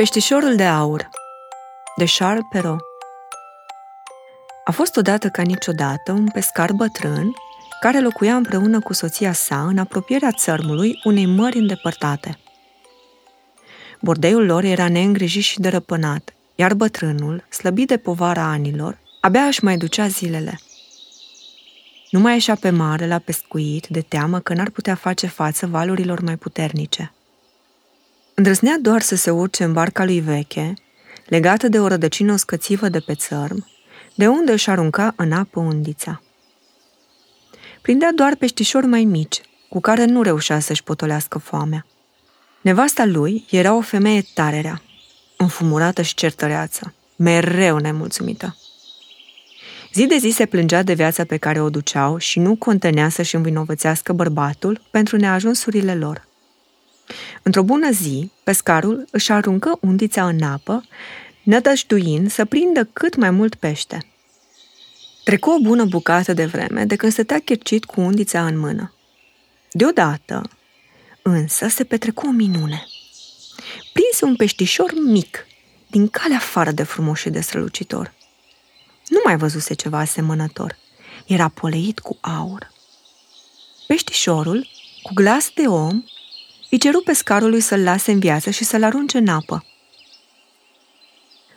Peștișorul de aur de Charles Perrault A fost odată ca niciodată un pescar bătrân care locuia împreună cu soția sa în apropierea țărmului unei mări îndepărtate. Bordeiul lor era neîngrijit și dărăpânat, iar bătrânul, slăbit de povara anilor, abia își mai ducea zilele. Nu mai ieșea pe mare la pescuit de teamă că n-ar putea face față valurilor mai puternice – Îndrăznea doar să se urce în barca lui veche, legată de o rădăcină scățivă de pe țărm, de unde își arunca în apă undița. Prindea doar peștișori mai mici, cu care nu reușea să-și potolească foamea. Nevasta lui era o femeie tare rea, înfumurată și certăreață, mereu nemulțumită. Zi de zi se plângea de viața pe care o duceau și nu contenea să-și învinovățească bărbatul pentru neajunsurile lor. Într-o bună zi, pescarul își aruncă undița în apă, nădăjduind să prindă cât mai mult pește. Trecu o bună bucată de vreme de când stătea chircit cu undița în mână. Deodată, însă, se petrecu o minune. Prinse un peștișor mic, din calea afară de frumos și de strălucitor. Nu mai văzuse ceva asemănător. Era poleit cu aur. Peștișorul, cu glas de om, îi ceru pescarului să-l lase în viață și să-l arunce în apă.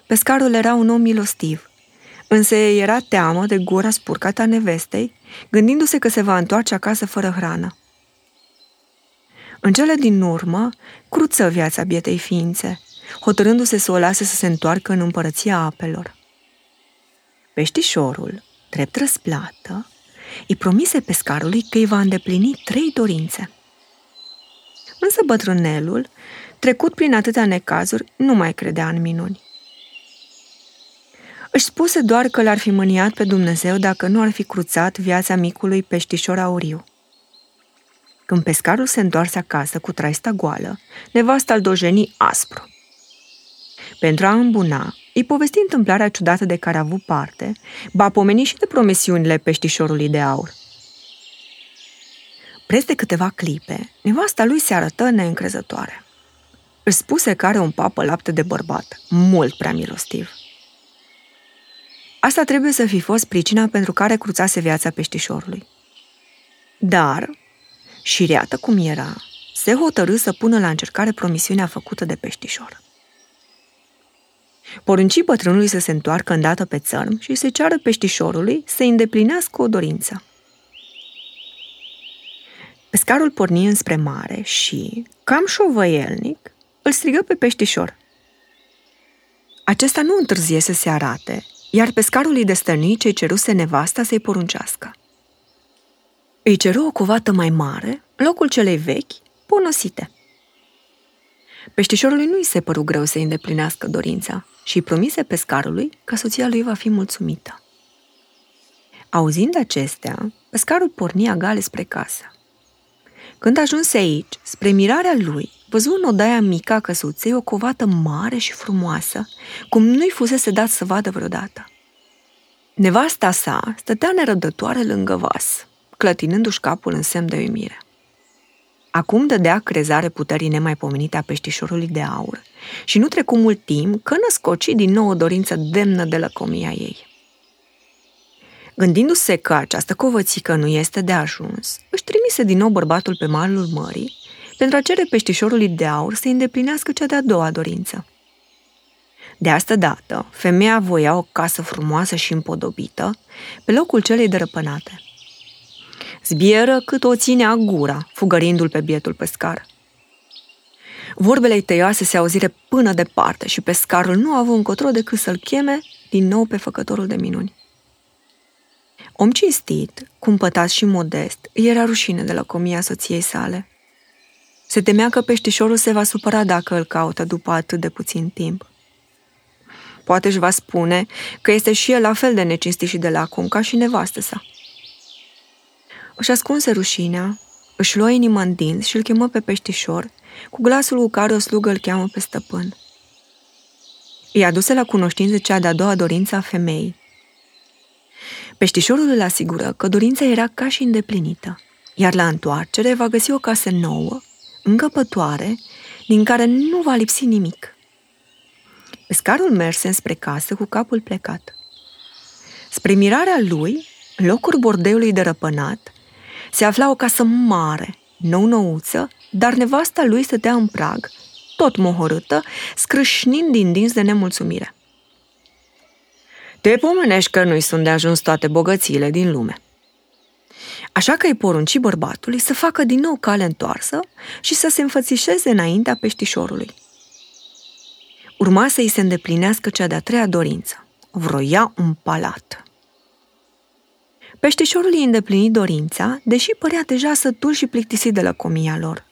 Pescarul era un om milostiv, însă era teamă de gura spurcată a nevestei, gândindu-se că se va întoarce acasă fără hrană. În cele din urmă, cruță viața bietei ființe, hotărându-se să o lase să se întoarcă în împărăția apelor. Peștișorul, drept răsplată, îi promise pescarului că îi va îndeplini trei dorințe – Însă bătrânelul, trecut prin atâtea necazuri, nu mai credea în minuni. Își spuse doar că l-ar fi mâniat pe Dumnezeu dacă nu ar fi cruțat viața micului peștișor auriu. Când pescarul se întoarse acasă cu traista goală, nevasta îl dojeni aspru. Pentru a îmbuna, îi povesti întâmplarea ciudată de care a avut parte, ba pomeni și de promisiunile peștișorului de aur – Preț de câteva clipe, nevasta lui se arătă neîncrezătoare. Își spuse că are un papă lapte de bărbat, mult prea milostiv. Asta trebuie să fi fost pricina pentru care cruțase viața peștișorului. Dar, și reată cum era, se hotărâ să pună la încercare promisiunea făcută de peștișor. Porunci bătrânului să se întoarcă îndată pe țărm și să ceară peștișorului să îndeplinească o dorință – Pescarul porni înspre mare și, cam șovăielnic, îl strigă pe peștișor. Acesta nu întârzie să se arate, iar pescarul îi destăni ce ceruse nevasta să-i poruncească. Îi ceru o covată mai mare, în locul celei vechi, ponosite. Peștișorului nu i se păru greu să îndeplinească dorința și îi promise pescarului că soția lui va fi mulțumită. Auzind acestea, pescarul porni agale spre casă. Când ajunse aici, spre mirarea lui, văzu în odaia mică a căsuței o covată mare și frumoasă, cum nu-i fusese dat să vadă vreodată. Nevasta sa stătea nerăbdătoare lângă vas, clătinându-și capul în semn de uimire. Acum dădea crezare puterii nemaipomenite a peștișorului de aur și nu trecu mult timp că născoci din nou o dorință demnă de lăcomia ei. Gândindu-se că această covățică nu este de ajuns, își trimise din nou bărbatul pe malul mării pentru a cere peștișorului de aur să îndeplinească cea de-a doua dorință. De asta dată, femeia voia o casă frumoasă și împodobită, pe locul celei dărăpânate. Zbieră cât o ținea gura, fugărindu-l pe bietul pescar. Vorbele tăioase se auzire până departe și pescarul nu a avut încotro decât să-l cheme din nou pe făcătorul de minuni. Om cinstit, cumpătat și modest, îi era rușine de lăcomia soției sale. Se temea că peștișorul se va supăra dacă îl caută după atât de puțin timp. Poate își va spune că este și el la fel de necinstit și de lacom ca și nevastă sa. Își ascunse rușinea, își luă inima în dinți și îl chemă pe peștișor, cu glasul cu care o slugă îl cheamă pe stăpân. Îi aduse la cunoștință cea de-a doua dorință a femeii, Peștișorul îl asigură că dorința era ca și îndeplinită, iar la întoarcere va găsi o casă nouă, încăpătoare, din care nu va lipsi nimic. Pescarul merse spre casă cu capul plecat. Spre mirarea lui, în locul bordeului de răpânat, se afla o casă mare, nou-nouță, dar nevasta lui stătea în prag, tot mohorâtă, scrâșnind din dinți de nemulțumire. Te pomenești că nu-i sunt de ajuns toate bogățiile din lume. Așa că îi porunci bărbatului să facă din nou cale întoarsă și să se înfățișeze înaintea peștișorului. Urma să îi se îndeplinească cea de-a treia dorință. Vroia un palat. Peștișorul îi îndeplini dorința, deși părea deja sătul și plictisit de lăcomia lor.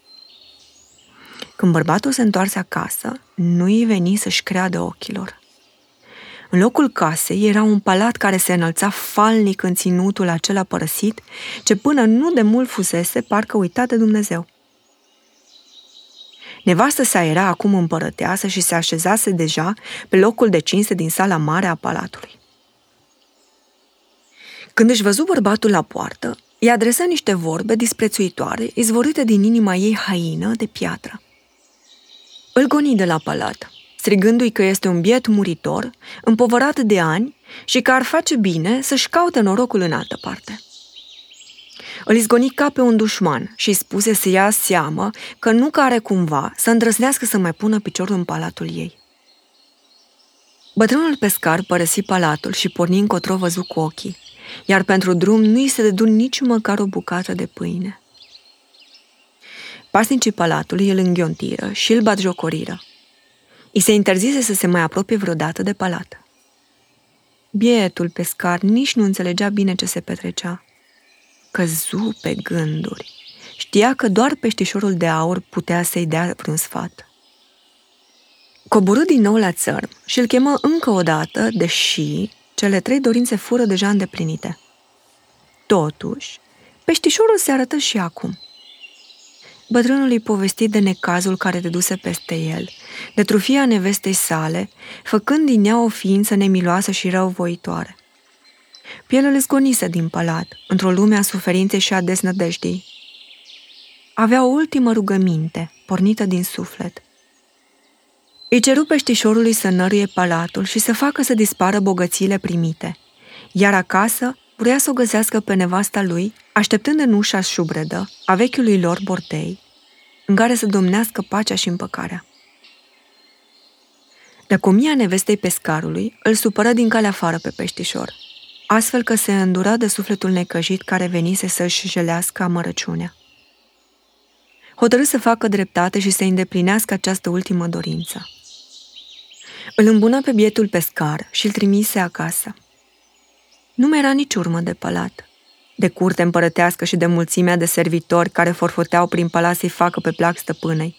Când bărbatul se întoarse acasă, nu îi veni să-și creadă ochilor. În locul casei era un palat care se înălța falnic în ținutul acela părăsit, ce până nu de mult fusese parcă uitat de Dumnezeu. Nevastă sa era acum împărăteasă și se așezase deja pe locul de cinste din sala mare a palatului. Când își văzu bărbatul la poartă, îi adresă niște vorbe disprețuitoare, izvorite din inima ei haină de piatră. Îl goni de la palat, strigându-i că este un biet muritor, împovărat de ani și că ar face bine să-și caute norocul în altă parte. Îl izgoni ca pe un dușman și spuse să ia seamă că nu care cumva să îndrăznească să mai pună piciorul în palatul ei. Bătrânul pescar părăsi palatul și porni încotro văzut cu ochii, iar pentru drum nu i se dădu nici măcar o bucată de pâine. Pasnicii palatului îl înghiontiră și îl batjocoriră. I se interzise să se mai apropie vreodată de palat. Bietul pescar nici nu înțelegea bine ce se petrecea. Căzu pe gânduri. Știa că doar peștișorul de aur putea să-i dea vreun sfat. Coborâ din nou la țărm și îl chemă încă o dată, deși cele trei dorințe fură deja îndeplinite. Totuși, peștișorul se arătă și acum – Bătrânul îi povesti de necazul care duse peste el, de trufia nevestei sale, făcând din ea o ființă nemiloasă și răuvoitoare. Pielul zgonise din palat, într-o lume a suferinței și a desnădejdii. Avea o ultimă rugăminte, pornită din suflet. Îi ceru peștișorului să năruie palatul și să facă să dispară bogățiile primite, iar acasă vrea să o găsească pe nevasta lui, așteptând în ușa șubredă a vechiului lor bortei, în care să domnească pacea și împăcarea. Lăcomia nevestei pescarului îl supără din calea afară pe peștișor, astfel că se îndura de sufletul necăjit care venise să-și jelească amărăciunea. Hotărâ să facă dreptate și să îndeplinească această ultimă dorință. Îl îmbună pe bietul pescar și îl trimise acasă. Nu mai era nici urmă de palat, de curte împărătească și de mulțimea de servitori care forfoteau prin palat să-i facă pe plac stăpânei.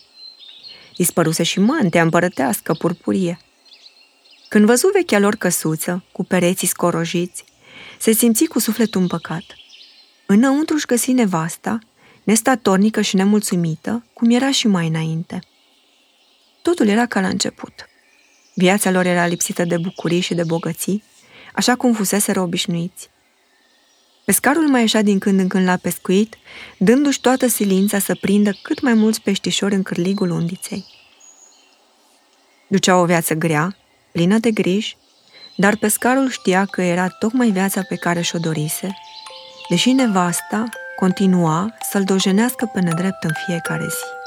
Dispăruse și mantea împărătească purpurie. Când văzu vechea lor căsuță, cu pereții scorojiți, se simți cu sufletul împăcat. Înăuntru își găsi nevasta, nestatornică și nemulțumită, cum era și mai înainte. Totul era ca la început. Viața lor era lipsită de bucurii și de bogății, așa cum fuseseră obișnuiți. Pescarul mai ieșea din când în când la pescuit, dându-și toată silința să prindă cât mai mulți peștișori în cârligul undiței. Ducea o viață grea, plină de griji, dar pescarul știa că era tocmai viața pe care și-o dorise, deși nevasta continua să-l dojenească pe nedrept în fiecare zi.